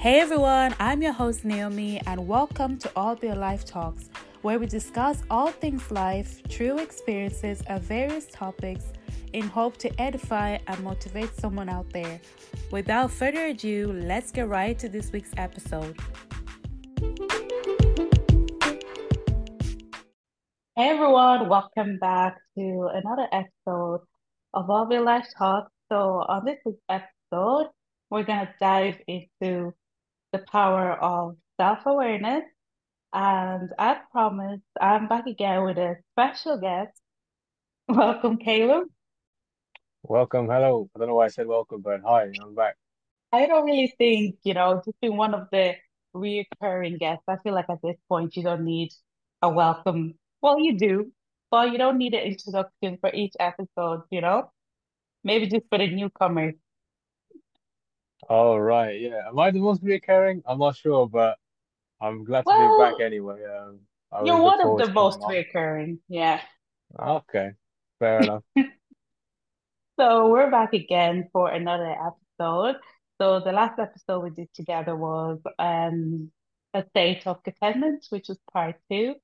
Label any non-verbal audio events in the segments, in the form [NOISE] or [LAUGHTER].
Hey everyone, I'm your host Naomi, and welcome to All Being Life Talks, where we discuss all things life, true experiences, and various topics in hope to edify and motivate someone out there. Without further ado, let's get right to this week's episode. Hey everyone, welcome back to another episode of All Being Life Talks. So, on this week's episode, we're going to dive into the power of self awareness. And as promised, I'm back again with a special guest. [LAUGHS] Welcome, Caleb. Welcome, hello. I don't know why I said welcome, but hi, I'm back. I don't really think, you know, just being one of the reoccurring guests, I feel like at this point you don't need a welcome. Well, you do, but you don't need an introduction for each episode, you know? Maybe just for the newcomers. All right, yeah. Am I the most recurring? I'm not sure, but I'm glad to be back anyway. Um, I you're one of the most on. reoccurring, yeah. Okay, fair enough. [LAUGHS] So we're back again for another episode. So the last episode we did together was um a state of contentment, which was part two.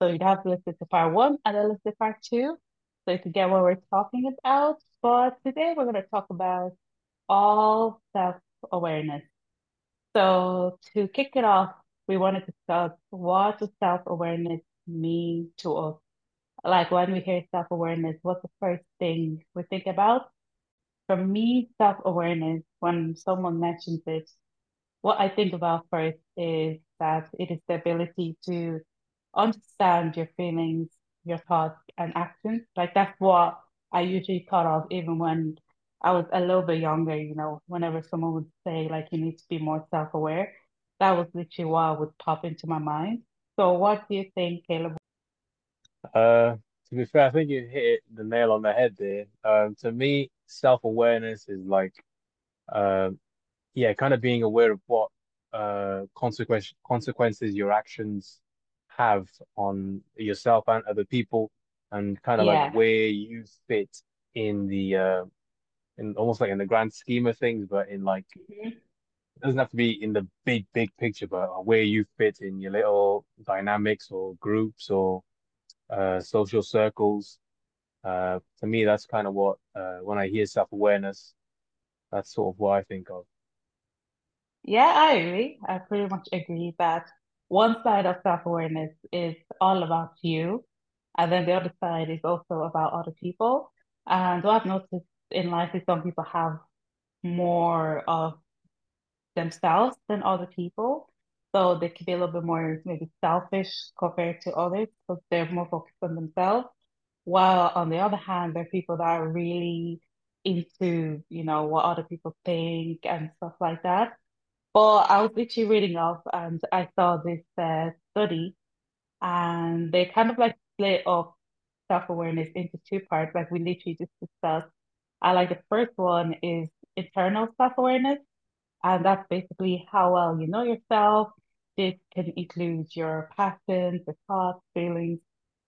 So you'd have to listen to part one and then listen to part two. So you can get what we're talking about. But today we're going to talk about all self-awareness. So to kick it off, we want to discuss what does self-awareness mean to us? Like when we hear self-awareness, what's the first thing we think about? For me, self-awareness, when someone mentions it, what I think about first is that it is the ability to understand your feelings, your thoughts, and actions. Like that's what I usually thought of even when I was a little bit younger, you know, whenever someone would say like you need to be more self-aware, that was literally what would pop into my mind. So what do you think, Caleb? Uh, to be fair, I think you hit the nail on the head there. Um, to me, self-awareness is like, um, yeah, kind of being aware of what uh consequence consequences your actions have on yourself and other people, and kind of like where you fit in the uh in almost like in the grand scheme of things, but in like Mhm. it doesn't have to be in the big, big picture, but where you fit in your little dynamics or groups or uh, social circles. Uh, to me, that's kind of what uh, when I hear self-awareness, that's sort of what I think of. Yeah, I agree. I pretty much agree that one side of self-awareness is all about you, and then the other side is also about other people. And what I've noticed in life is some people have more of themselves than other people. So they can be a little bit more maybe selfish compared to others because they're more focused on themselves. While on the other hand, there are people that are really into, you know, what other people think and stuff like that. But I was literally reading up and I saw this uh, study and they kind of like split up self-awareness into two parts, like we literally just discussed. I like the first one is internal self-awareness, and that's basically how well you know yourself. This can include your passions, your thoughts, feelings,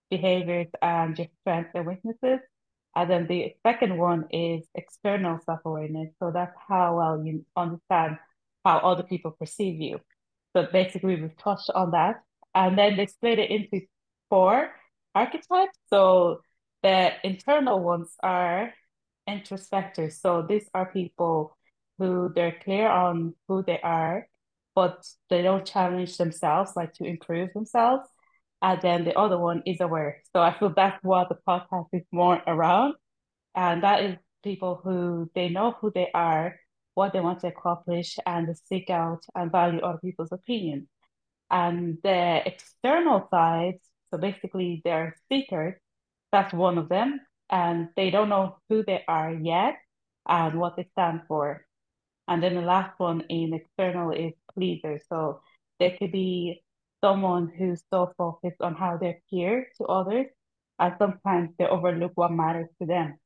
behaviors, and your strengths and weaknesses. And then the second one is external self-awareness. So that's how well you understand how other people perceive you. So basically, we've touched on that. And then they split it into four archetypes. So the internal ones are introspectors. So these are people who they're clear on who they are, but they don't challenge themselves, like to improve themselves. And then the other one is aware. So I feel that's what the podcast is more around. And that is people who they know who they are, what they want to accomplish, and seek out and value other people's opinions. And the external side, so basically they're seekers, that's one of them. And they don't know who they are yet and what they stand for. And then the last one in external is pleaser. So there could be someone who's so focused on how they appear to others, and sometimes they overlook what matters to them.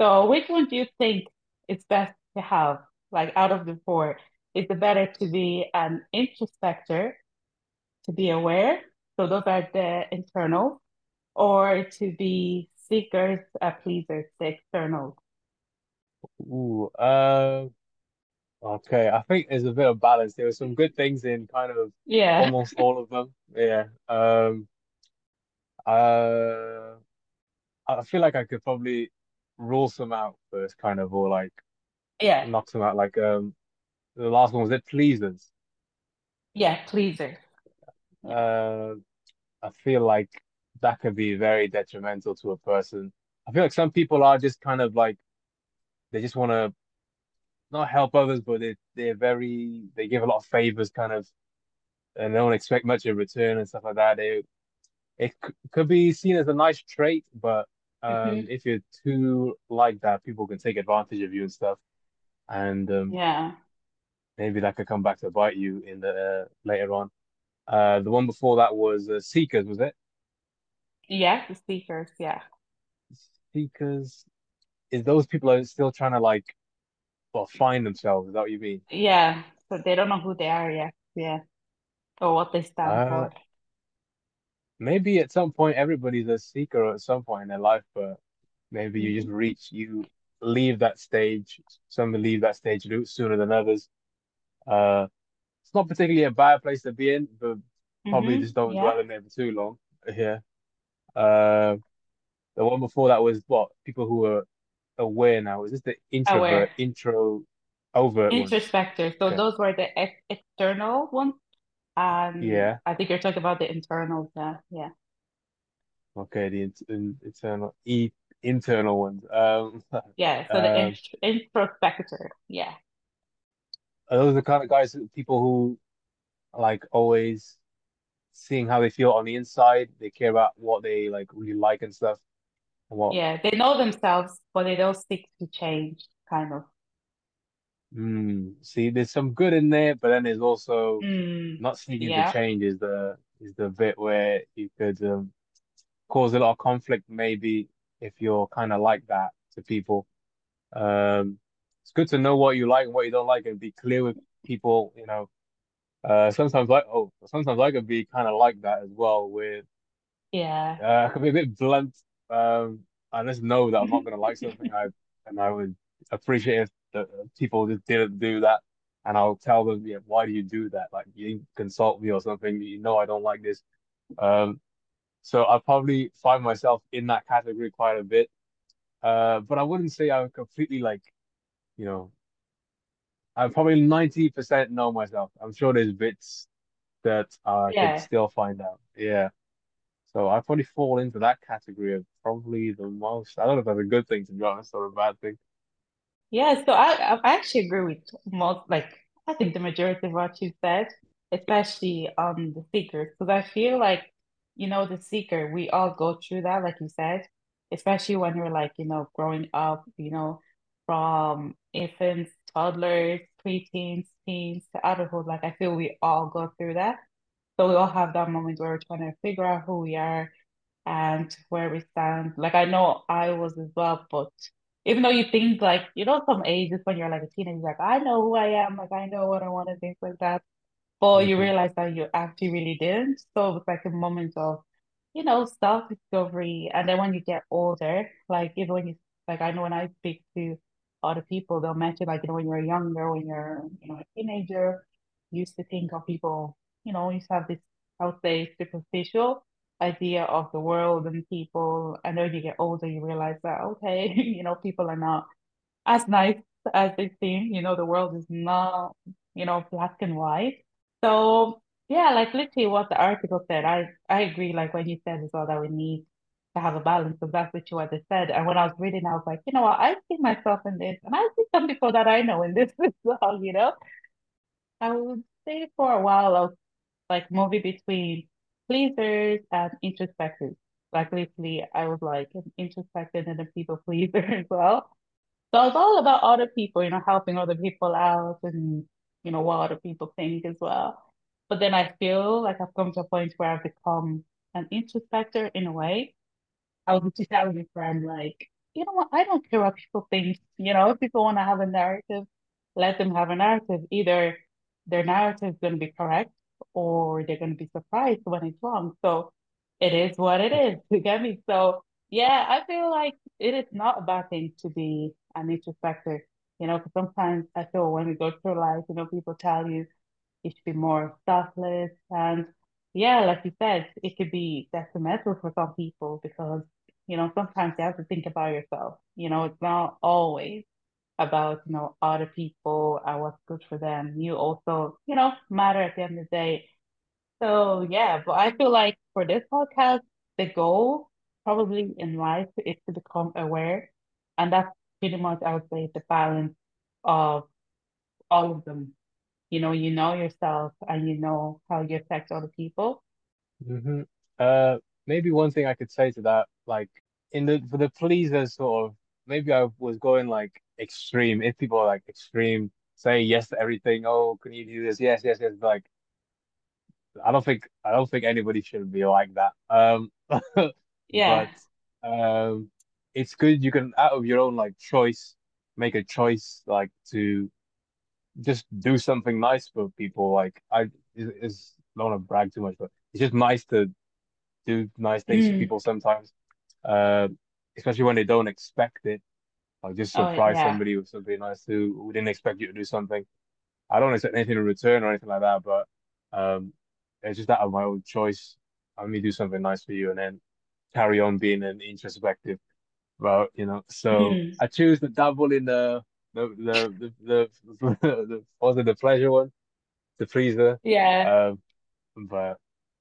So which one do you think is best to have? Like out of the four, is it better to be an introspector, to be aware? So those are the internal, or to be seekers, uh, pleasers, the external. Ooh, uh, Okay, I think there's a bit of balance. There were some good things in kind of Yeah, almost all of them. Yeah. Um, uh, I feel like I could probably rule some out first, kind of, or like yeah, knock some out. Like um, the last one was it pleasers. yeah, pleaser. Uh, I feel like that could be very detrimental to a person. I feel like some people are just kind of like they just want to not help others, but they they're very they give a lot of favors, kind of, and they don't expect much in return and stuff like that. They it c could be seen as a nice trait, but um, hmm if you're too like that, people can take advantage of you and stuff, and um, Yeah. maybe that could come back to bite you in the uh, later on. Uh, the one before that was uh, Seekers, was it? Yeah, the seekers. Yeah. Seekers is those people are still trying to like well find themselves. Is that what you mean? Yeah. So they don't know who they are yet. Yeah. Or what they stand Uh, for. maybe at some point everybody's a seeker at some point in their life, but maybe you just hmm reach you leave that stage. Some leave that stage sooner than others. Uh, it's not particularly a bad place to be in, but probably hmm just don't Yeah. dwell in there for too long. Yeah. Uh, the one before that was what people who are aware now. Is this the Aware. intro, overt ones? Introspector. So Okay. those were the ex external ones. And Yeah. I think you're talking about the internals. Yeah. Yeah. Okay. The in, in, internal, e internal ones. Um, [LAUGHS] Yeah. So the int um, introspector. Yeah. are those the kind of guys, people who like always seeing how they feel on the inside? They care about what they like really like and stuff. And what Yeah. They know themselves, but they don't seek to change, kind of. Mm, see, there's some good in there, but then there's also Mm. not seeking to change is the is the bit where you could um, cause a lot of conflict, maybe if you're kind of like that to people. Um, it's good to know what you like and what you don't like and be clear with people, you know. Uh, sometimes like oh, sometimes I could be kind of like that as well, with Yeah. uh, I could be a bit blunt. Um, I just know that I'm not gonna like something. I and I would appreciate if the people just didn't do that, and I'll tell them, yeah, why do you do that? Like you consult me or something. You know I don't like this. Um, so I probably find myself in that category quite a bit. Uh, but I wouldn't say I'm completely like, you know, I probably 90% know myself. I'm sure there's bits that I could still find out. Yeah. So I probably fall into that category of probably the most. I don't know if that's a good thing to be honest or a bad thing. Yeah, so I I actually agree with most like I think the majority of what you said, especially on the seekers, because I feel like you know the seeker we all go through that, like you said, especially when you're like you know growing up, you know, from infants, toddlers, preteens, teens to adulthood. Like I feel we all go through that, so we all have that moment where we're trying to figure out who we are and where we stand. Like I know I was as well, but even though you think like you know some ages when you're like a teenager, like I know who I am, like I know what I want to things like that. But you hmm realize that you actually really didn't. So it was like a moment of, you know, self-discovery. And then when you get older, like even when you like I know when I speak to other people, they'll mention like, you know, when you're younger, when you're, you know, a teenager, used to think of people, you know, used to have this, I would say, superficial idea of the world and people. And then you get older, you realize that, okay, [LAUGHS] you know, people are not as nice as they seem. You know, the world is not, you know, black and white. So yeah, like literally what the article said, I I agree. Like when you said as well that we need to have a balance, that's literally what they said. And when I was reading, I was like, you know what, I see myself in this, and I see some people that I know in this [LAUGHS] as well. You know, I would say for a while I was like moving between pleasers and introspectors. Like literally, I was like an introspective and a people pleaser [LAUGHS] as well. So it's all about other people, you know, helping other people out and, you know, what other people think as well. But then I feel like I've come to a point where I've become an introspector in a way. I was just telling a friend, like, you know what, I don't care what people think. You know, if people want to have a narrative, let them have a narrative. Either their narrative is going to be correct or they're going to be surprised when it's wrong. So it is what it is. [LAUGHS] You get me? So yeah, I feel like it is not a bad thing to be an introspector. You know, because sometimes I feel when we go through life, you know, people tell you you should be more selfless. And yeah, like you said, it could be detrimental for some people because, you know, sometimes you have to think about yourself. You know, it's not always about, you know, other people and what's good for them. You also, you know, matter at the end of the day. So yeah, but I feel like for this podcast, the goal probably in life is to become aware. And that's pretty much, I would say, the balance of all of them. You know, you know yourself and you know how you affect other people. hmm Uh, maybe one thing I could say to that, like in the for the pleasers sort of, maybe I was going like extreme. If people are like extreme, say yes to everything, oh, can you do this? Yes, yes, yes. Like I don't think I don't think anybody should be like that. Um, [LAUGHS] Yeah. but um, it's good you can out of your own like choice make a choice like to just do something nice for people. Like I is is don't want to brag too much, but it's just nice to do nice things for Mm. people sometimes. Uh, especially when they don't expect it. Like just Oh, surprise yeah. somebody with something nice who, who didn't expect you to do something. I don't expect anything in return or anything like that, but um, it's just out of my own choice. Let me do something nice for you and then carry on being an introspective about, you know. So Mm. I choose to dabble in the the the the, the, the was it the pleasure one, the freezer. Yeah. Um, but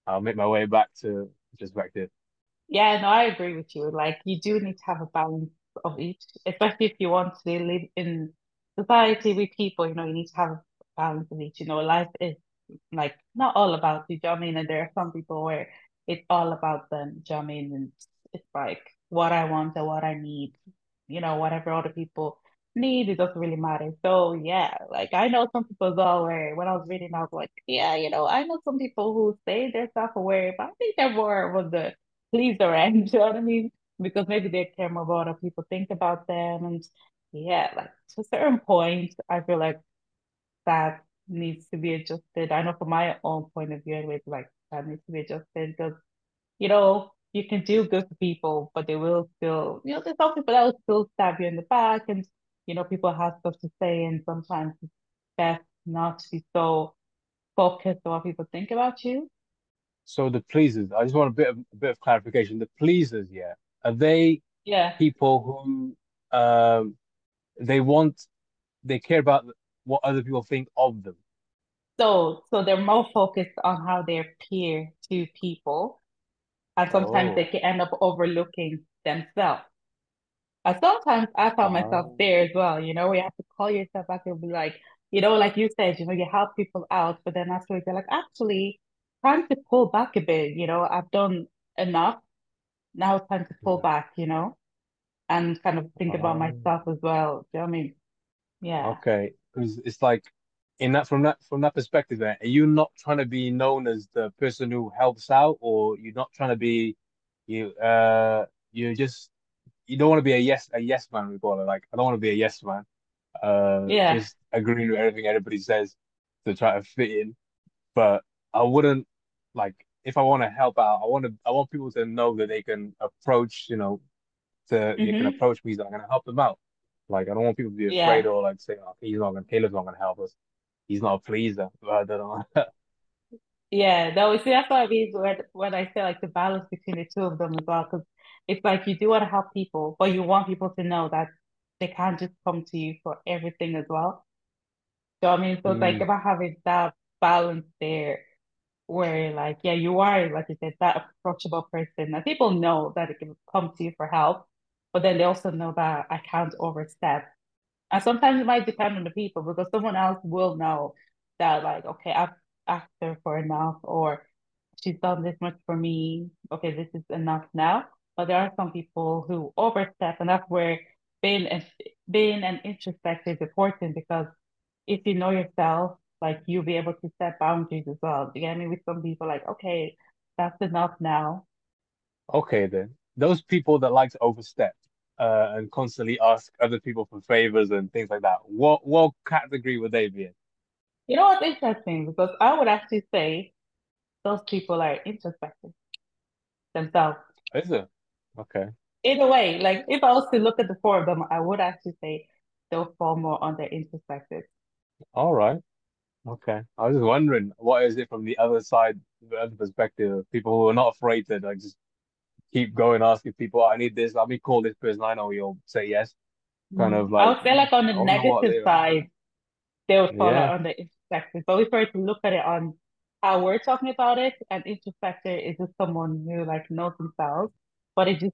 I'll make my way back to introspective. Yeah, no, I agree with you. Like, you do need to have a balance of each, especially if you want to live in society with people, you know, you need to have a balance of each. You know, life is like not all about you, do you know I mean? And there are some people where it's all about them, do you know I mean? And it's like what I want and what I need, you know, whatever other people need, it doesn't really matter. So yeah, like I know some people where when I was reading, I was like, yeah, you know, I know some people who say they're self-aware, but I think they're more of the pleaser end, [LAUGHS] you know what I mean? Because maybe they care more about what people think about them. And yeah, like to a certain point, I feel like that needs to be adjusted. I know from my own point of view, anyways, like that needs to be adjusted because, you know, you can do good to people, but they will still, you know, there's some people that will still stab you in the back and, you know, people have stuff to say and sometimes it's best not to be so focused on what people think about you. So the pleasers, I just want a bit of a bit of clarification. The pleasers, yeah, are they Yeah. people who um they want they care about what other people think of them? So, so they're more focused on how they appear to people, and sometimes they Oh, can end up overlooking themselves. Sometimes I found myself there as well, you know, where you have to call yourself back and be like, you know, like you said, you know, you help people out, but then afterwards you're like, actually, time to pull back a bit, you know, I've done enough. Now it's time to pull yeah. back, you know, and kind of think about Ah, myself as well. Do you know what I mean? Yeah. okay. Because it's like in that from that from that perspective, then are you not trying to be known as the person who helps out, or you're not trying to be you uh you're just you don't want to be a yes a yes man we call it like I don't want to be a yes man. Uh Yeah. just agreeing with everything everybody says to try to fit in. But I wouldn't like if I want to help out I want to I want people to know that they can approach you know to you can approach me so I'm gonna help them out. Like I don't want people to be afraid Yeah. or like say oh, he's not gonna Caleb's not gonna help us. He's not a pleaser. But [LAUGHS] I don't know. Yeah, no, see, that's what I mean when when I say like the balance between the two of them as well, because it's like you do want to help people, but you want people to know that they can't just come to you for everything as well. So I mean, so it's like mm, about having that balance there, where like, yeah, you are, like you said, that approachable person, and people know that they can come to you for help, but then they also know that I can't overstep. And sometimes it might depend on the people because someone else will know that, like, okay, I've asked her for enough, or she's done this much for me. Okay, this is enough now. But there are some people who overstep, and that's where being and being an introspective is important because if you know yourself, like you'll be able to set boundaries as well. You get me? With some people, like, okay, that's enough now. okay then those people that like to overstep uh, and constantly ask other people for favors and things like that what what category would they be in You know what's interesting? Because I would actually say those people are introspective themselves. Is it? Okay. In a way, like if I was to look at the four of them, I would actually say they'll fall more under introspective. All right. Okay. I was just wondering, what is it from the other side, the other perspective? Of people who are not afraid to like just keep going, asking people, I need this, let me call this person. I know you'll say yes. Kind Mm. of like I would say like on the don't know what negative side, they would fall Yeah. the introspective. But we were to look at it on how we're talking about it, an introspector is just someone who like knows themselves, but it just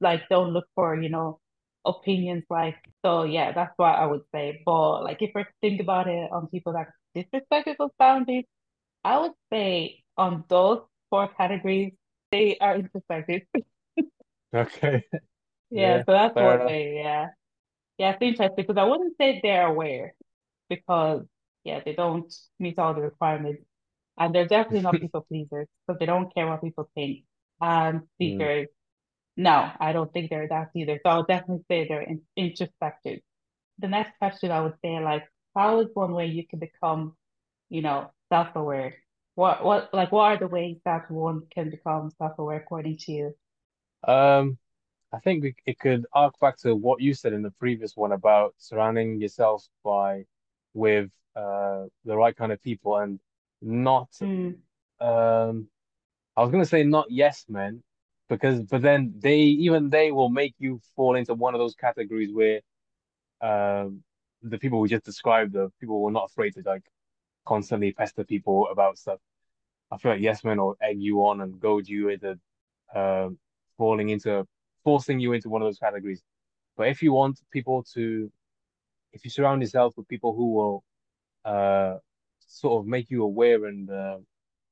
like don't look for, you know, opinions like so yeah, that's what I would say. But like if we think about it on people that disrespect people's boundaries, I would say on those four categories, they are introspective. [LAUGHS] Okay. Yeah, Yeah. so that's what they yeah. Yeah, it's interesting because I wouldn't say they're aware because yeah, they don't meet all the requirements. And they're definitely not [LAUGHS] people pleasers because they don't care what people think. And Mm. No, I don't think they're that either. So I'll definitely say they're in introspective. The next question I would say, like, how is one way you can become, you know, self-aware? What what like what are the ways that one can become self-aware according to you? Um, I think we, it could arc back to what you said in the previous one about surrounding yourself by with uh the right kind of people and not Mm, um I was gonna say not yes men because but then they even they will make you fall into one of those categories where um the people we just described the people who are not afraid to like constantly pester people about stuff. I feel like yes men will egg you on and goad you into um falling into forcing you into one of those categories. But if you want people to if you surround yourself with people who will uh sort of make you aware and uh,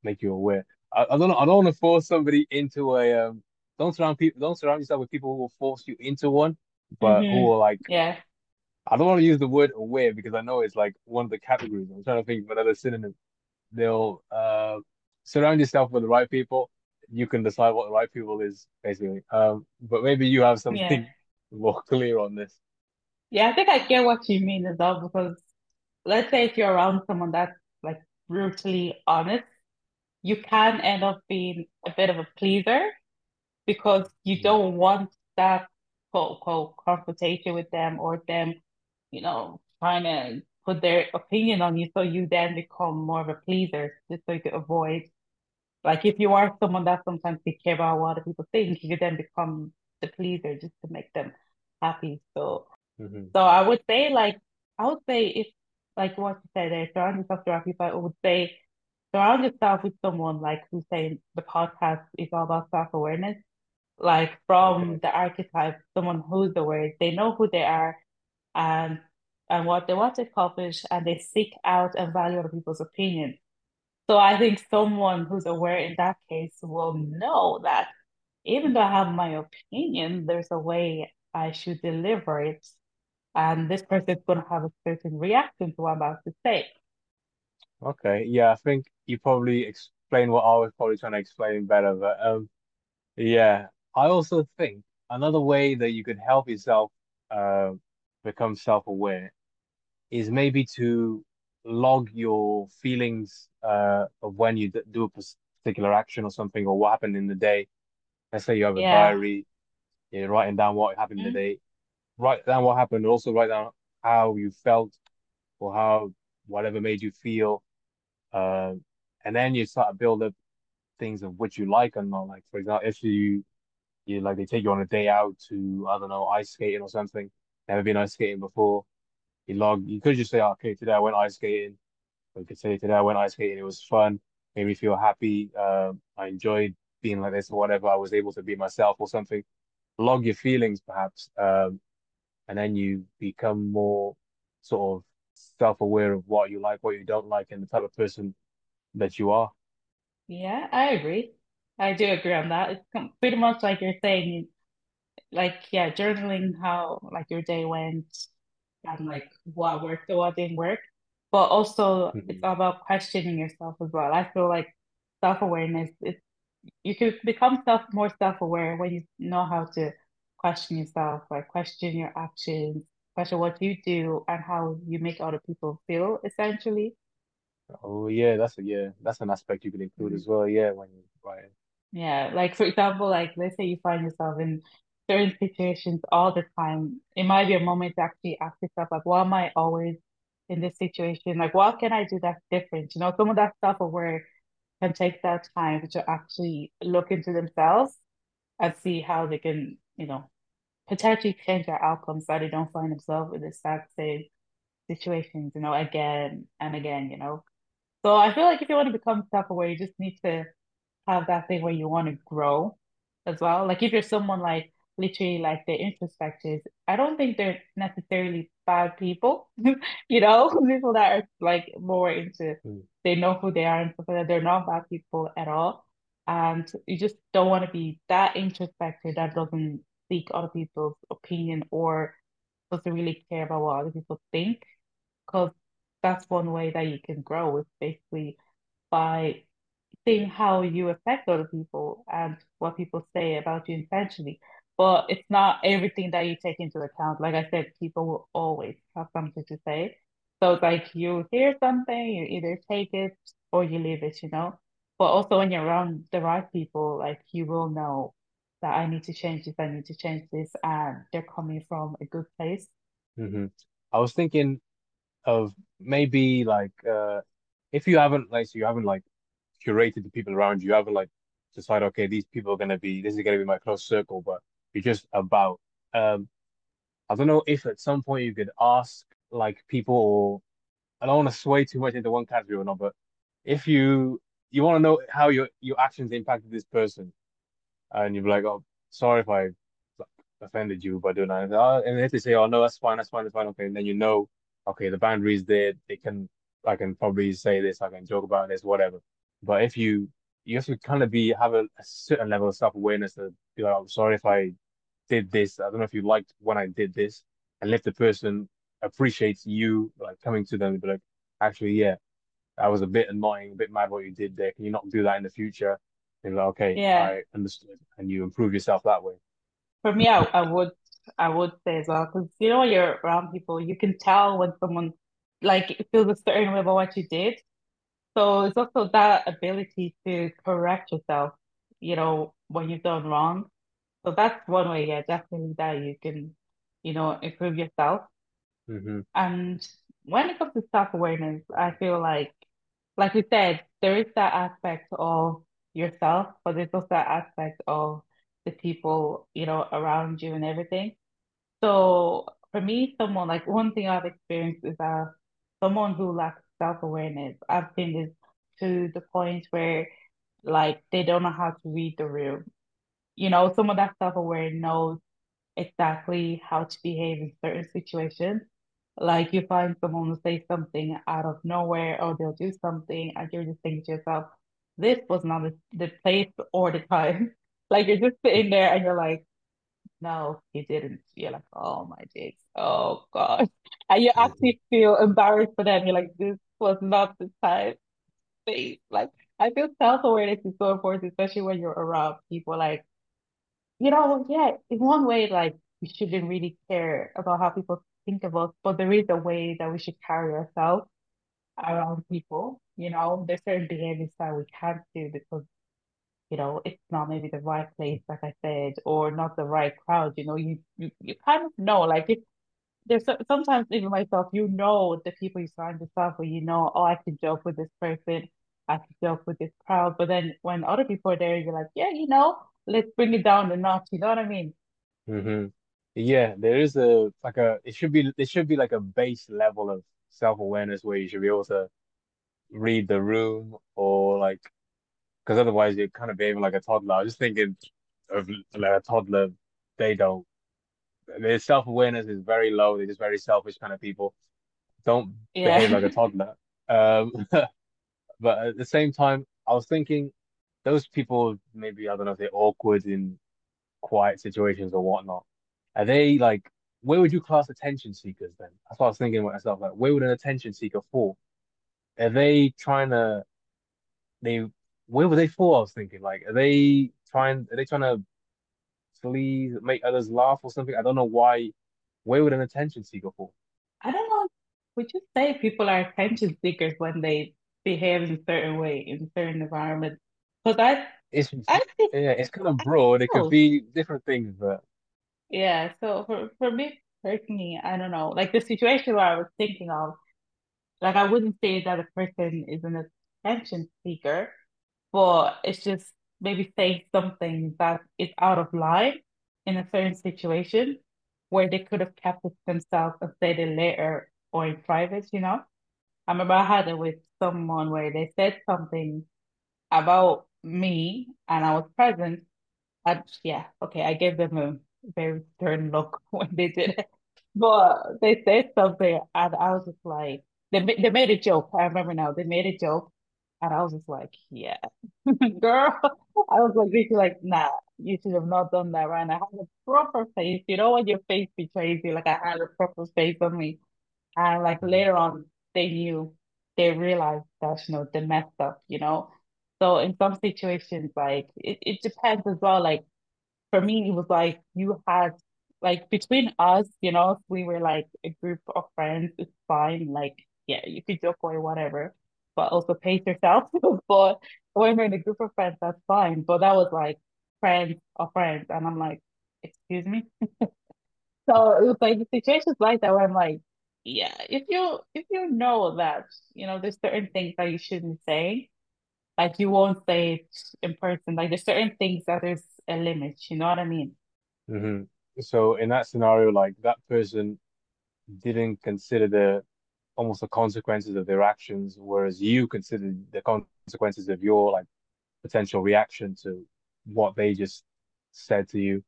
make you aware. I, I don't know. I don't want to force somebody into a um. Don't surround people. Don't surround yourself with people who will force you into one, but who mm-hmm. will like. Yeah. I don't want to use the word aware because I know it's like one of the categories. I'm trying to think of another synonym. They'll uh surround yourself with the right people. You can decide what the right people is basically. Um, but maybe you have Yeah. something [LAUGHS] more clear on this. Yeah, I think I get what you mean as well because let's say if you're around someone that's like brutally honest, you can end up being a bit of a pleaser because you don't want that quote unquote confrontation with them or them, you know, trying to put their opinion on you. So you then become more of a pleaser just so you can avoid like if you are someone that sometimes they care about what other people think, you then become the pleaser just to make them happy. So hmm so I would say like I would say if like what you said there, surround yourself around people, I would say surround yourself with someone like who's saying the podcast is all about self-awareness. Like from Okay. the archetype, someone who's aware, they know who they are and and what they want to accomplish and they seek out and value other people's opinions. So I think someone who's aware in that case will know that even though I have my opinion, there's a way I should deliver it and this person is going to have a certain reaction to what I'm about to say. Okay. Yeah, I think you probably explained what I was probably trying to explain better, but um. Yeah, I also think another way that you could help yourself uh, become self-aware is maybe to log your feelings uh, of when you d do a particular action or something or what happened in the day. Let's say you have a Yeah. diary, you're writing down what happened in the Mm, day. Write down what happened, also write down how you felt or how whatever made you feel. Uh, and then you start to build up things of which you like and not like. For example, if you you like they take you on a day out to I don't know ice skating or something. Never been ice skating before. You log. You could just say, okay, today I went ice skating. Or you could say today I went ice skating. It was fun. Made me feel happy. Um, I enjoyed being like this or whatever. I was able to be myself or something. Log your feelings perhaps, um, and then you become more sort of self-aware of what you like, what you don't like, and the type of person that you are. yeah, I agree. I do agree on that. It's pretty much like you're saying, like, yeah, journaling how like your day went and like what worked or what didn't work. But also it's Mhm. all about questioning yourself as well. I feel like self-awareness is you can become self more self-aware when you know how to question yourself, like question your actions, question what you do and how you make other people feel, essentially. Oh yeah, that's a yeah, that's an aspect you can include Mhm. as well. Yeah, when you right. Yeah, like for example, like let's say you find yourself in certain situations all the time, it might be a moment to actually ask yourself, like, why am I always in this situation? Like, what can I do that's different? You know, some of that stuff where can take that time to actually look into themselves and see how they can, you know, potentially change their outcomes so they don't find themselves in the exact same situations, you know, again and again, you know. So I feel like if you want to become self-aware, you just need to have that thing where you want to grow as well. Like if you're someone like literally like they're introspective, I don't think they're necessarily bad people. [LAUGHS] you know, [LAUGHS] people that are like more into Mm. they know who they are and stuff like that. They're not bad people at all. And you just don't want to be that introspective that doesn't seek other people's opinion or doesn't really care about what other people think. Because that's one way that you can grow is basically by seeing how you affect other people and what people say about you intentionally. But it's not everything that you take into account. Like I said, people will always have something to say. So it's like you hear something, you either take it or you leave it, you know? But also when you're around the right people, like you will know that I need to change this, I need to change this, and they're coming from a good place. hmm I was thinking of maybe like uh if you haven't like so you haven't like curated the people around you, you haven't like decided okay these people are gonna be this is gonna be my close circle, but you're just about um I don't know if at some point you could ask like people or I don't want to sway too much into one category or not, but if you you want to know how your your actions impacted this person and you're like, oh, sorry if I offended you by doing that. And, uh, and if they say, oh no, that's fine, that's fine, that's fine, okay, and then you know, okay, the boundary is there. They can, I can probably say this, I can joke about this, whatever. But if you, you have to kind of be have a, a certain level of self awareness to be like, I'm sorry if I did this. I don't know if you liked when I did this, and if the person appreciates you like coming to them, and be like, actually, yeah, that was a bit annoying, a bit mad what you did there. Can you not do that in the future? And like, okay, Yeah. I understood, and you improve yourself that way. For me, I, I would I would say as well, because you know when you're around people, you can tell when someone like feels a certain way about what you did. So it's also that ability to correct yourself, you know, when you've done wrong. So that's one way, yeah, definitely that you can, you know, improve yourself. hmm And when it comes to self-awareness, I feel like, like we said, there is that aspect of yourself, but there's also that aspect of the people, you know, around you and everything. So for me, someone like one thing I've experienced is that someone who lacks self-awareness, I've seen this to the point where like they don't know how to read the room. You know, someone that's self-aware knows exactly how to behave in certain situations. Like you find someone will say something out of nowhere or they'll do something and you're just thinking to yourself, this was not the, the place or the time. [LAUGHS] Like you're just sitting there and you're like, no, you didn't. You're like, oh my days. Oh God. And you actually feel embarrassed for them. You're like, this was not the time, please. Like, I feel self-awareness is so important, especially when you're around people. Like, you know, yeah, in one way, like, we shouldn't really care about how people think of us, but there is a way that we should carry ourselves around people. You know, there's certain behaviors that we can't do because you know, it's not maybe the right place, like I said, or not the right crowd. You know, you you, you kind of know, like if there's sometimes even myself, you know, the people you surround yourself with, you know, oh, I can joke with this person, I can joke with this crowd, but then when other people are there, you're like, yeah, you know, let's bring it down a notch. You know what I mean? hmm Yeah, there is a like a it should be it should be like a base level of self-awareness where you should be able to read the room or like because otherwise you're kind of behaving like a toddler. I was just thinking of like a toddler, they don't their self-awareness is very low. They're just very selfish kind of people. Don't behave like a [LAUGHS] toddler. Um, [LAUGHS] but at the same time, I was thinking those people maybe I don't know if they're awkward in quiet situations or whatnot. Are they like where would you class attention seekers then? That's what I was thinking about myself. Like where would an attention seeker fall? Are they trying to they where were they for? I was thinking like are they trying are they trying to please make others laugh or something? I don't know why. Where would an attention seeker fall? I don't know. Would you say people are attention seekers when they behave in a certain way in certain environments? Because I, It's I think, yeah, it's kind of broad. It could be different things, but. Yeah, so for for me personally, I don't know. Like the situation where I was thinking of, like I wouldn't say that a person is an attention seeker, but it's just maybe say something that is out of line in a certain situation where they could have kept it themselves and said it later or in private, you know? I remember I had it with someone where they said something about me and I was present And yeah, okay, I gave them a very stern look [LAUGHS] when they did it. But they said something, and I was just like, they they made a joke. I remember now. They made a joke, and I was just like, yeah, [LAUGHS] girl. I was like, really like, nah, you should have not done that, right? And I had a proper face. You know when your face betrays you? Like I had a proper face on me, and like Mhm. later on, they knew, they realized that you know they messed up. You know, so in some situations, like it, it depends as well. Like for me, it was like you had like between us, you know, if we were like a group of friends, it's fine. Like, yeah, you could joke or whatever, but also pace yourself. [LAUGHS] But when we're in a group of friends, that's fine. But that was like friends or friends, and I'm like, excuse me. [LAUGHS] So it was like situations like that where I'm like, yeah, if you if you know that, you know, there's certain things that you shouldn't say, like you won't say it in person. Like there's certain things that there's a limit, you know what I mean? hmm So in that scenario, like that person didn't consider the almost the consequences of their actions, whereas you considered the consequences of your like potential reaction to what they just said to you.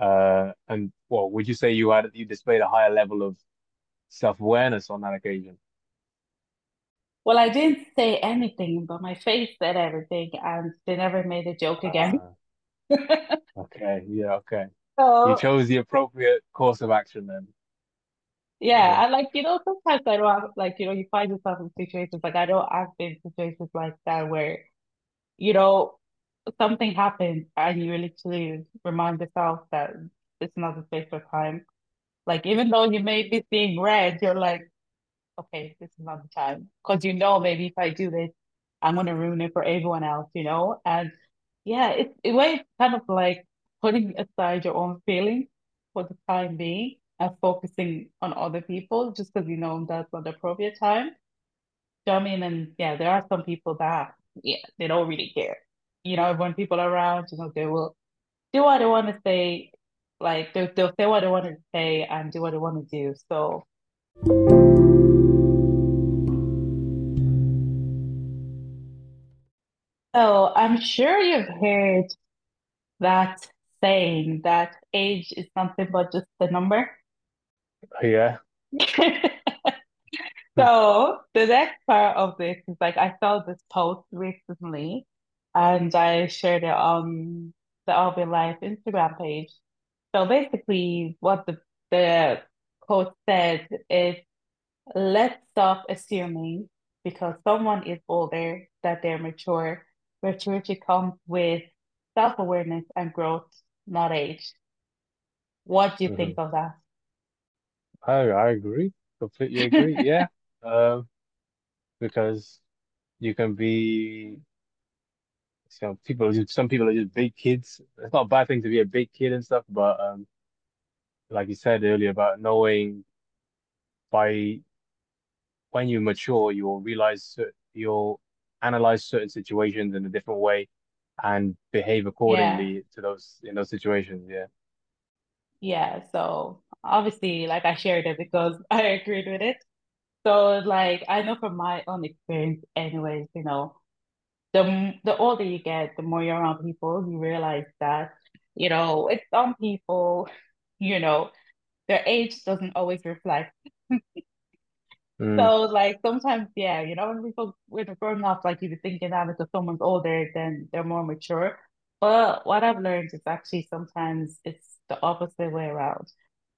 Uh, and well, would you say you had you displayed a higher level of self-awareness on that occasion? Well, I didn't say anything, but my face said everything, and they never made a joke again. Uh, [LAUGHS] okay, yeah, okay. You chose the appropriate course of action then. Yeah, and like you know, sometimes I don't have, like you know, you find yourself in situations like I don't I've been in situations like that where you know something happens and you literally remind yourself that it's not a space for time. Like even though you may be seeing red, you're like, okay, this is not the time. Because you know, maybe if I do this, I'm gonna ruin it for everyone else, you know? And yeah, it's in a way it's kind of like putting aside your own feelings for the time being and focusing on other people just because you know that's not the appropriate time. Do you know I mean? And yeah, there are some people that yeah, they don't really care. You know, when people are around, you know, they will do what they want to say, like they'll, they'll say what they want to say and do what they want to do. So So I'm sure you've heard that saying that age is something but just a number. Yeah. [LAUGHS] So the next part of this is like I saw this post recently and I shared it on the All Life Instagram page. So basically what the the quote said is let's stop assuming because someone is older that they're mature. Maturity comes with self-awareness and growth, not age. What do you think hmm of that? I I agree. Completely agree. [LAUGHS] Yeah. Um, because you can be some people are just some people are just big kids. It's not a bad thing to be a big kid and stuff, but um like you said earlier about knowing by when you mature, you'll realize cer- you'll analyze certain situations in a different way and behave Yeah, accordingly to those in those situations. Yeah. Yeah. So obviously, like I shared it because [LAUGHS] I agreed with it. So like I know from my own experience, anyways, you know, the the older you get, the more you're around people, you realize that, you know, with some people, you know, their age doesn't always reflect. [LAUGHS] Mm, So like sometimes, yeah, you know, when people when they're growing up, like you be thinking that because someone's older, then they're more mature. But what I've learned is actually sometimes it's the opposite way around.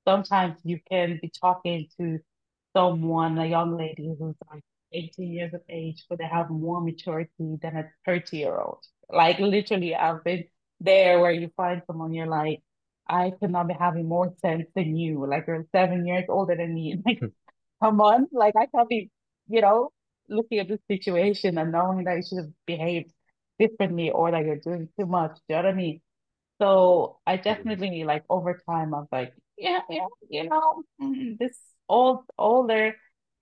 Sometimes you can be talking to someone, a young lady who's like 18 years of age, but they have more maturity than a 30 year old. Like literally, I've been there where you find someone you're like, I could not be having more sense than you. Like you're seven years older than me. [LAUGHS] Like hmm. come on, like I can't be, you know, looking at this situation and knowing that you should have behaved differently or that you're doing too much. Do you know what I mean? So I Mhm. definitely like over time I was like, yeah, yeah, you know, mm, this old older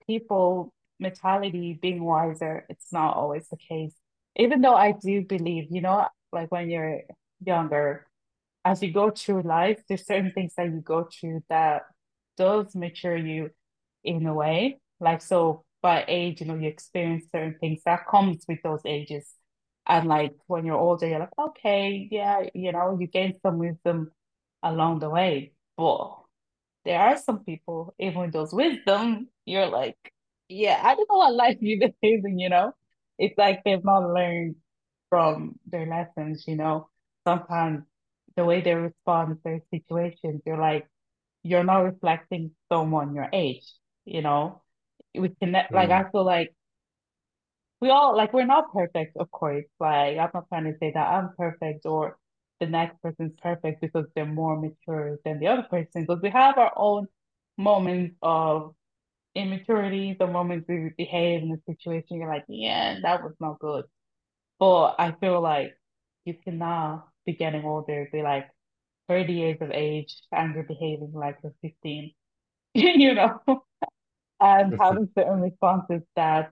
people mentality being wiser, it's not always the case. Even though I do believe, you know, like when you're younger, as you go through life, there's certain things that you go through that does mature you in a way. Like so by age, you know, you experience certain things that comes with those ages. And like when you're older, you're like, okay, yeah, you know, you gain some wisdom along the way. But there are some people, even with those wisdom, you're like, yeah, I don't know what life you've been living, you know? It's like they've not learned from their lessons, you know? Sometimes the way they respond to their situations, you're like, you're not reflecting someone your age, you know? We connect, like, Mm, I feel like we all like we're not perfect, of course. Like I'm not trying to say that I'm perfect or the next person's perfect because they're more mature than the other person. Because we have our own moments of immaturity, the moments we behave in a situation, you're like, yeah, that was not good. But I feel like you can now be getting older, be like 30 years of age and you're behaving like you're 15, [LAUGHS] you know, [LAUGHS] and having certain responses that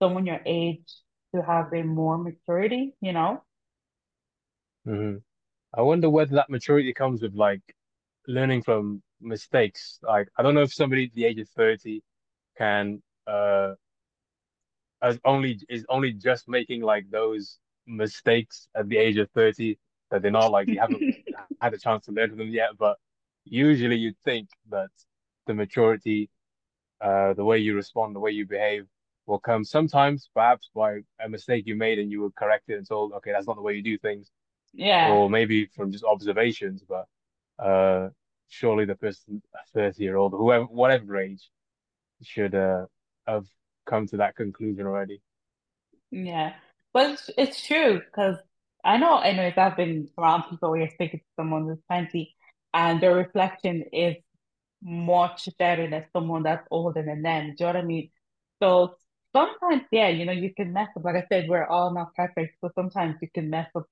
someone your age to have a more maturity, you know? mhm. I wonder whether that maturity comes with like learning from mistakes. Like, I don't know if somebody at the age of 30 can uh as only is only just making like those mistakes at the age of 30 that they're not like they haven't [LAUGHS] had a chance to learn from them yet. But usually you'd think that the maturity, uh, the way you respond, the way you behave will come sometimes perhaps by a mistake you made and you were corrected and told, okay, that's not the way you do things, Yeah, or maybe from just observations, but uh, surely the person, 30 year old, whoever, whatever age, should uh, have come to that conclusion already. yeah. But it's, it's true because I know, anyways, I've been around people where you're speaking to someone who's 20 and their reflection is much better than someone that's older than them. Do you know what I mean? So sometimes, yeah, you know, you can mess up. Like I said, we're all not perfect, so sometimes you can mess up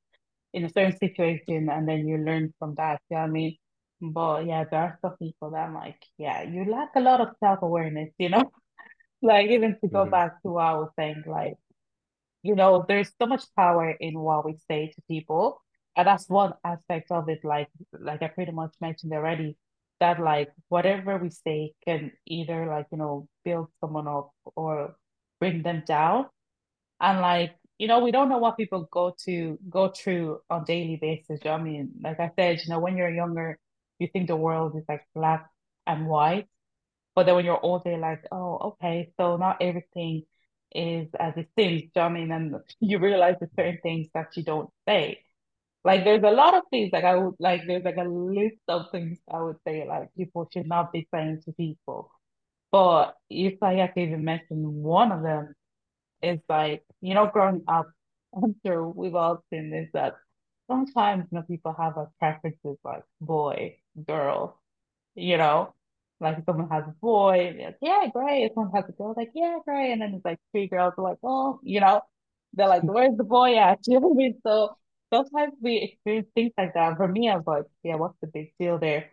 in a certain situation and then you learn from that. You know what I mean? But yeah, there are some people that I'm like, yeah, you lack a lot of self-awareness, you know? [LAUGHS] Like even to go hmm back to what I was saying, like, you know, there's so much power in what we say to people. And that's one aspect of it, like like I pretty much mentioned already, that like whatever we say can either like, you know, build someone up or bring them down. And like, you know, we don't know what people go to go through on daily basis. You know I mean, like I said, you know, when you're younger, you think the world is like black and white. But then when you're older, you're like, oh, okay, so not everything is as it seems. You know I mean? And [LAUGHS] you realize there's certain things that you don't say. Like there's a lot of things like I would like there's like a list of things I would say like people should not be saying to people. But if I had to even mention one of them, is like, you know, growing up, [LAUGHS] I'm sure we've all seen this that sometimes, you know, people have a preferences like boy, girl, you know, like if someone has a boy, like, yeah, great. If someone has a girl, like, yeah, great. And then it's like three girls are like, oh, you know, they're like, where's the boy at? [LAUGHS] You know what I mean? So sometimes we experience things like that. For me, I was like, yeah, what's the big deal there?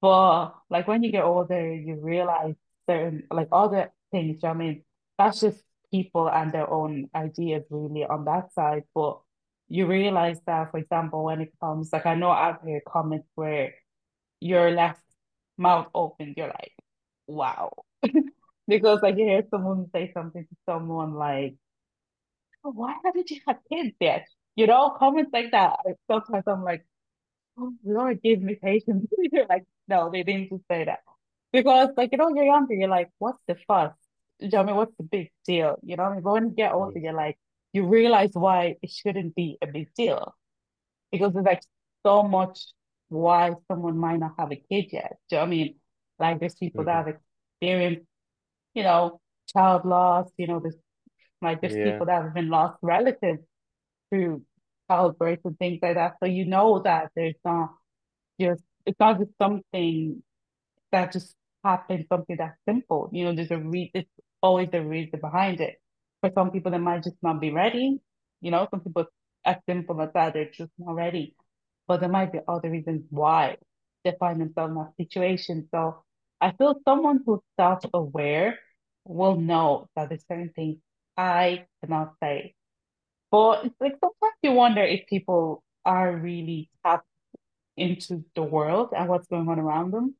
But like when you get older, you realize certain like other things. I mean, that's just people and their own ideas really on that side. But you realize that, for example, when it comes like I know I've heard comments where you're left mouth open, you're like, wow. [LAUGHS] Because like you hear someone say something to someone like, oh, why haven't you had kids yet? You know, comments like that. Sometimes I'm like, oh, Lord, give me patience. [LAUGHS] You're like, no, they didn't just say that. Because like, you know, you're younger, you're like, what's the fuss? You know what I mean? What's the big deal? You know what I mean? But when you get older, you're like, you realize why it shouldn't be a big deal. Because there's like so much why someone might not have a kid yet. Do you know I mean? Like there's people that hmm have experienced, you know, child loss, you know, there's like there's Yeah. people that have been lost relatives through childbirth and things like that. So you know that there's not just it's not just something that just happens, something that's simple. You know, there's a re it's always a reason behind it. For some people, they might just not be ready. You know, some people as simple as that, they're just not ready. but there might be other reasons why they find themselves in that situation. So I feel someone who's self-aware will know that there's certain things I cannot say. But it's like sometimes you wonder if people are really tapped into the world and what's going on around them.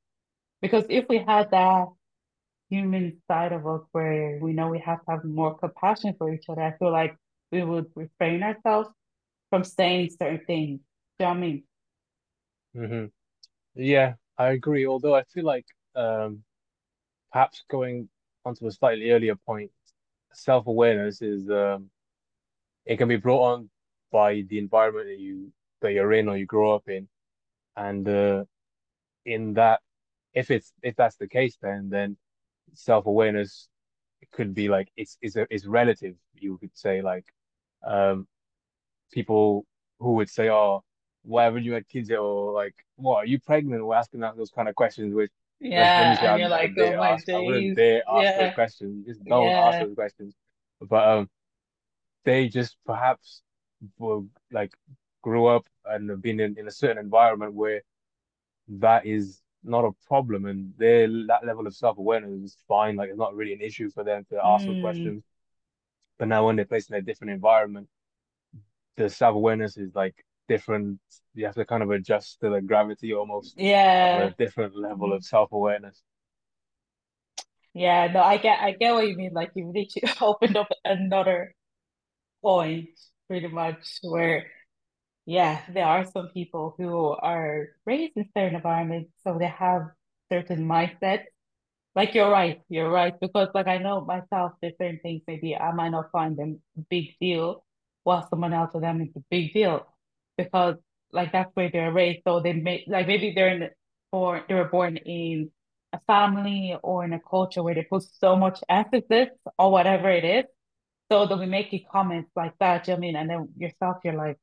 Because if we had that human side of us where we know we have to have more compassion for each other, I feel like we would refrain ourselves from saying certain things. Do you know I mean? hmm Yeah, I agree. Although I feel like um, perhaps going onto a slightly earlier point, self-awareness is um, it can be brought on by the environment that you that you're in or you grow up in, and uh, in that, if it's if that's the case, then then self-awareness could be like it's a, it's relative. You could say like um, people who would say, "Oh, why haven't you had kids yet?" or like, "What are you pregnant?" or asking that those kind of questions, which let's let me Yeah, and you're like, oh my ask. I wouldn't dare ask those questions. Just don't ask those questions. But um, they just perhaps were like grew up and have been in, in a certain environment where that is not a problem and their that level of self-awareness is fine. Like it's not really an issue for them to ask Mm, questions. But now when they're placed in a different environment, the self-awareness is like different. You have to kind of adjust to the gravity almost of a yeah. different level of self-awareness. Yeah, no, I get I get what you mean. Like you literally [LAUGHS] opened up another point pretty much where yeah, there are some people who are raised in certain environments, so they have certain mindsets Like you're right, you're right. Because like I know myself, there's certain things maybe I might not find them a big deal, while someone else for them is a big deal. Because like that's where they're raised. So they may like maybe they're in or they were born in a family or in a culture where they put so much emphasis or whatever it is. So they'll be making comments like that, you know I mean? And then yourself, you're like,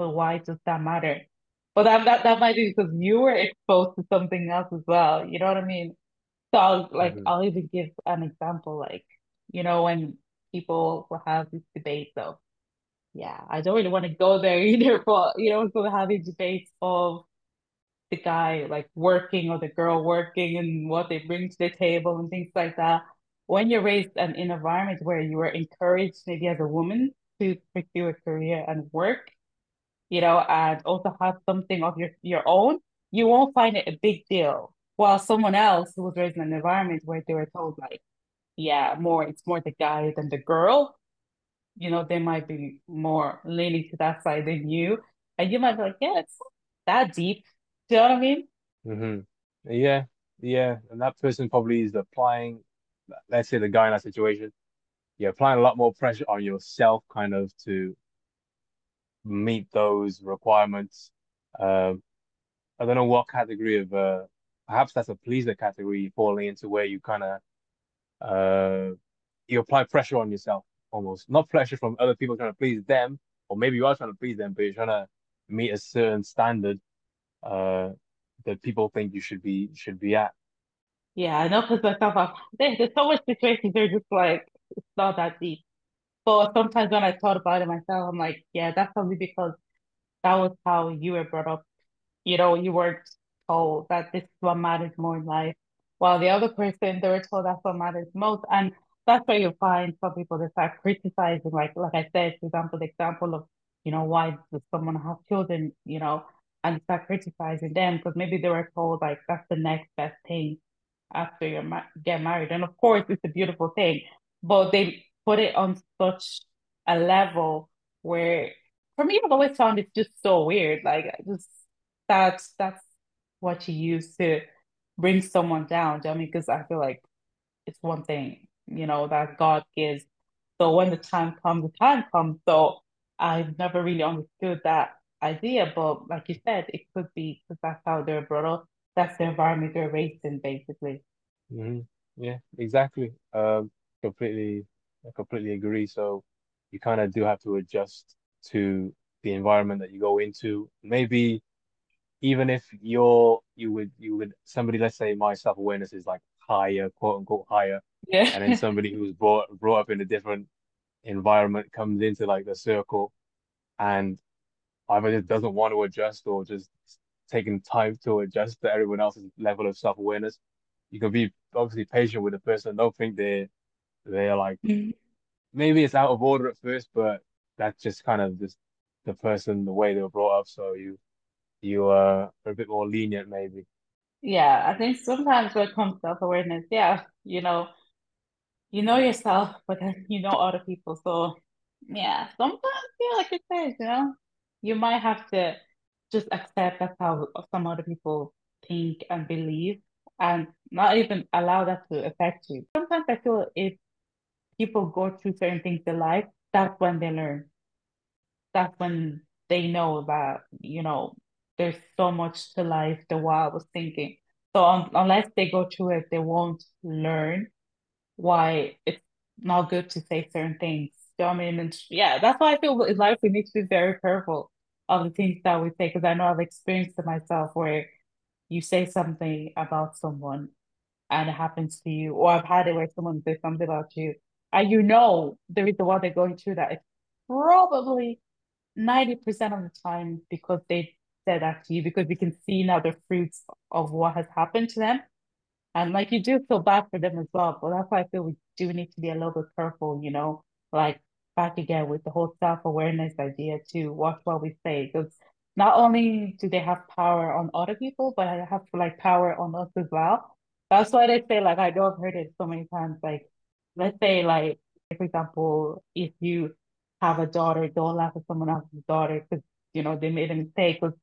well, why does that matter? But that that that might be because you were exposed to something else as well. You know what I mean? So I'll like hmm I'll even give an example, like, you know, when people will have this debate, so yeah, I don't really want to go there [LAUGHS] either, but you know, so having debates of the guy like working or the girl working and what they bring to the table and things like that. When you're raised in an environment where you were encouraged, maybe as a woman, to pursue a career and work, you know, and also have something of your your own, you won't find it a big deal. While someone else who was raised in an environment where they were told like, yeah, more it's more the guy than the girl, you know, they might be more leaning to that side than you. And you might be like, yeah, it's that deep. Do you know what I mean? hmm Yeah, yeah. And that person probably is applying, let's say the guy in that situation, you're applying a lot more pressure on yourself kind of to meet those requirements. Um, I don't know what category of uh perhaps that's a pleaser category falling into where you kind of uh you apply pressure on yourself almost. Not pressure from other people trying to please them, or maybe you are trying to please them, but you're trying to meet a certain standard uh that people think you should be should be at. Yeah, I know because myself, [LAUGHS] there's so much situations they're just like, it's not that deep. But [LAUGHS] sometimes when I thought about it myself, I'm like, yeah, that's probably because that was how you were brought up you know, you weren't told that this is what matters more in life. While the other person, they were told that's what matters most. And that's where you find some people that start criticizing, like like I said, for example, the example of, you know, why does someone have children, you know, and start criticizing them because maybe they were told like that's the next best thing after you ma- get married. And of course, it's a beautiful thing, but they put it on such a level where, for me, I've always found it's just so weird. Like, just that's that's what you use to bring someone down. Do you know I mean? Because I feel like it's one thing, you know, that God gives. So when the time comes, the time comes. So I've never really understood that idea, but like you said, it could be because that's how they're brought up. That's the environment they're raised in, basically. hmm Yeah, exactly. Um, completely, I completely agree. So you kind of do have to adjust to the environment that you go into. Maybe even if you're you would you would somebody, let's say my self-awareness is like higher, quote unquote higher, and then Yeah. somebody who's brought brought up in a different environment comes into like the circle and either just doesn't want to adjust or just taking time to adjust to everyone else's level of self-awareness. You can be obviously patient with the person. Don't think they they're like Mm. maybe it's out of order at first, but that's just kind of just the person, the way they were brought up. So you you uh, are a bit more lenient maybe. Yeah, I think sometimes when it comes to self-awareness, yeah, you know, you know yourself, [LAUGHS] but then you know other people. So yeah, sometimes, yeah, like you said, you know, you might have to just accept that's how some other people think and believe and not even allow that to affect you. Sometimes I feel if people go through certain things in life, that's when they learn. That's when they know that, you know, there's so much to life the way I was thinking. So un unless they go through it, they won't learn why it's not good to say certain things. So I mean? And yeah, that's why I feel in life we need to be very careful of the things that we say because I know I've experienced it myself where you say something about someone and it happens to you, or I've had it where someone says something about you, and you know the reason why they're going through that. It's probably 90% of the time because they said that to you, because we can see now the fruits of what has happened to them. And like you do feel bad for them as well. But that's why I feel we do need to be a little bit careful, you know, like back again with the whole self-awareness idea to watch what we say. Because not only do they have power on other people, but I have like power on us as well. That's why they say, like, I know I've heard it so many times, like, let's say, like, for example, if you have a daughter, don't laugh at someone else's daughter because, you know, they made a mistake. Because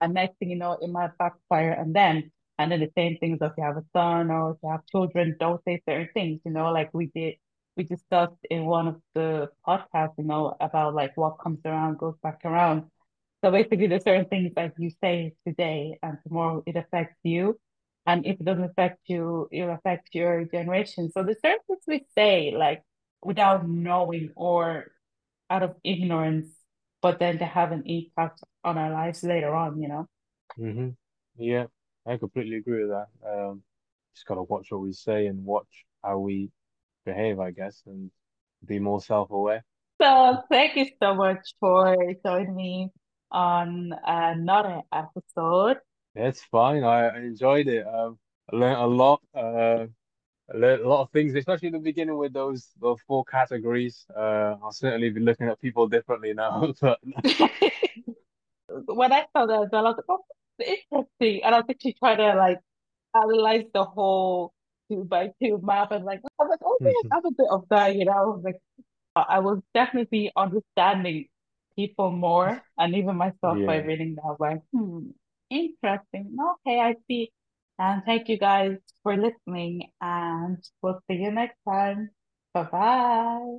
and next thing you know, it might backfire on them. And then the same things if you have a son or if you have children, don't say certain things, you know, like we did, we discussed in one of the podcasts, you know, about like what comes around goes back around. So basically, there's certain things that you say today and tomorrow it affects you. And if it doesn't affect you, it'll affect your generation. So the certain things we say, like without knowing or out of ignorance, but then to have an impact on our lives later on, you know? hmm Yeah, I completely agree with that. Um, just gotta watch what we say and watch how we behave, I guess, and be more self-aware. So thank you so much for joining me on another episode. It's fine. I, I enjoyed it. Um, I learned a lot. Uh, I learned a lot of things, especially in the beginning with those those four categories. Uh, I'll certainly be looking at people differently now. [LAUGHS] But When I saw that, I was like, oh, it's interesting. And I was actually trying to like analyze the whole two by two map and like, I was like, oh, yeah, I have a bit of that, you know? I was Like, I was definitely understanding people more and even myself by reading that. Like, hmm, interesting. Okay, I see. And thank you guys for listening, and we'll see you next time. Bye bye.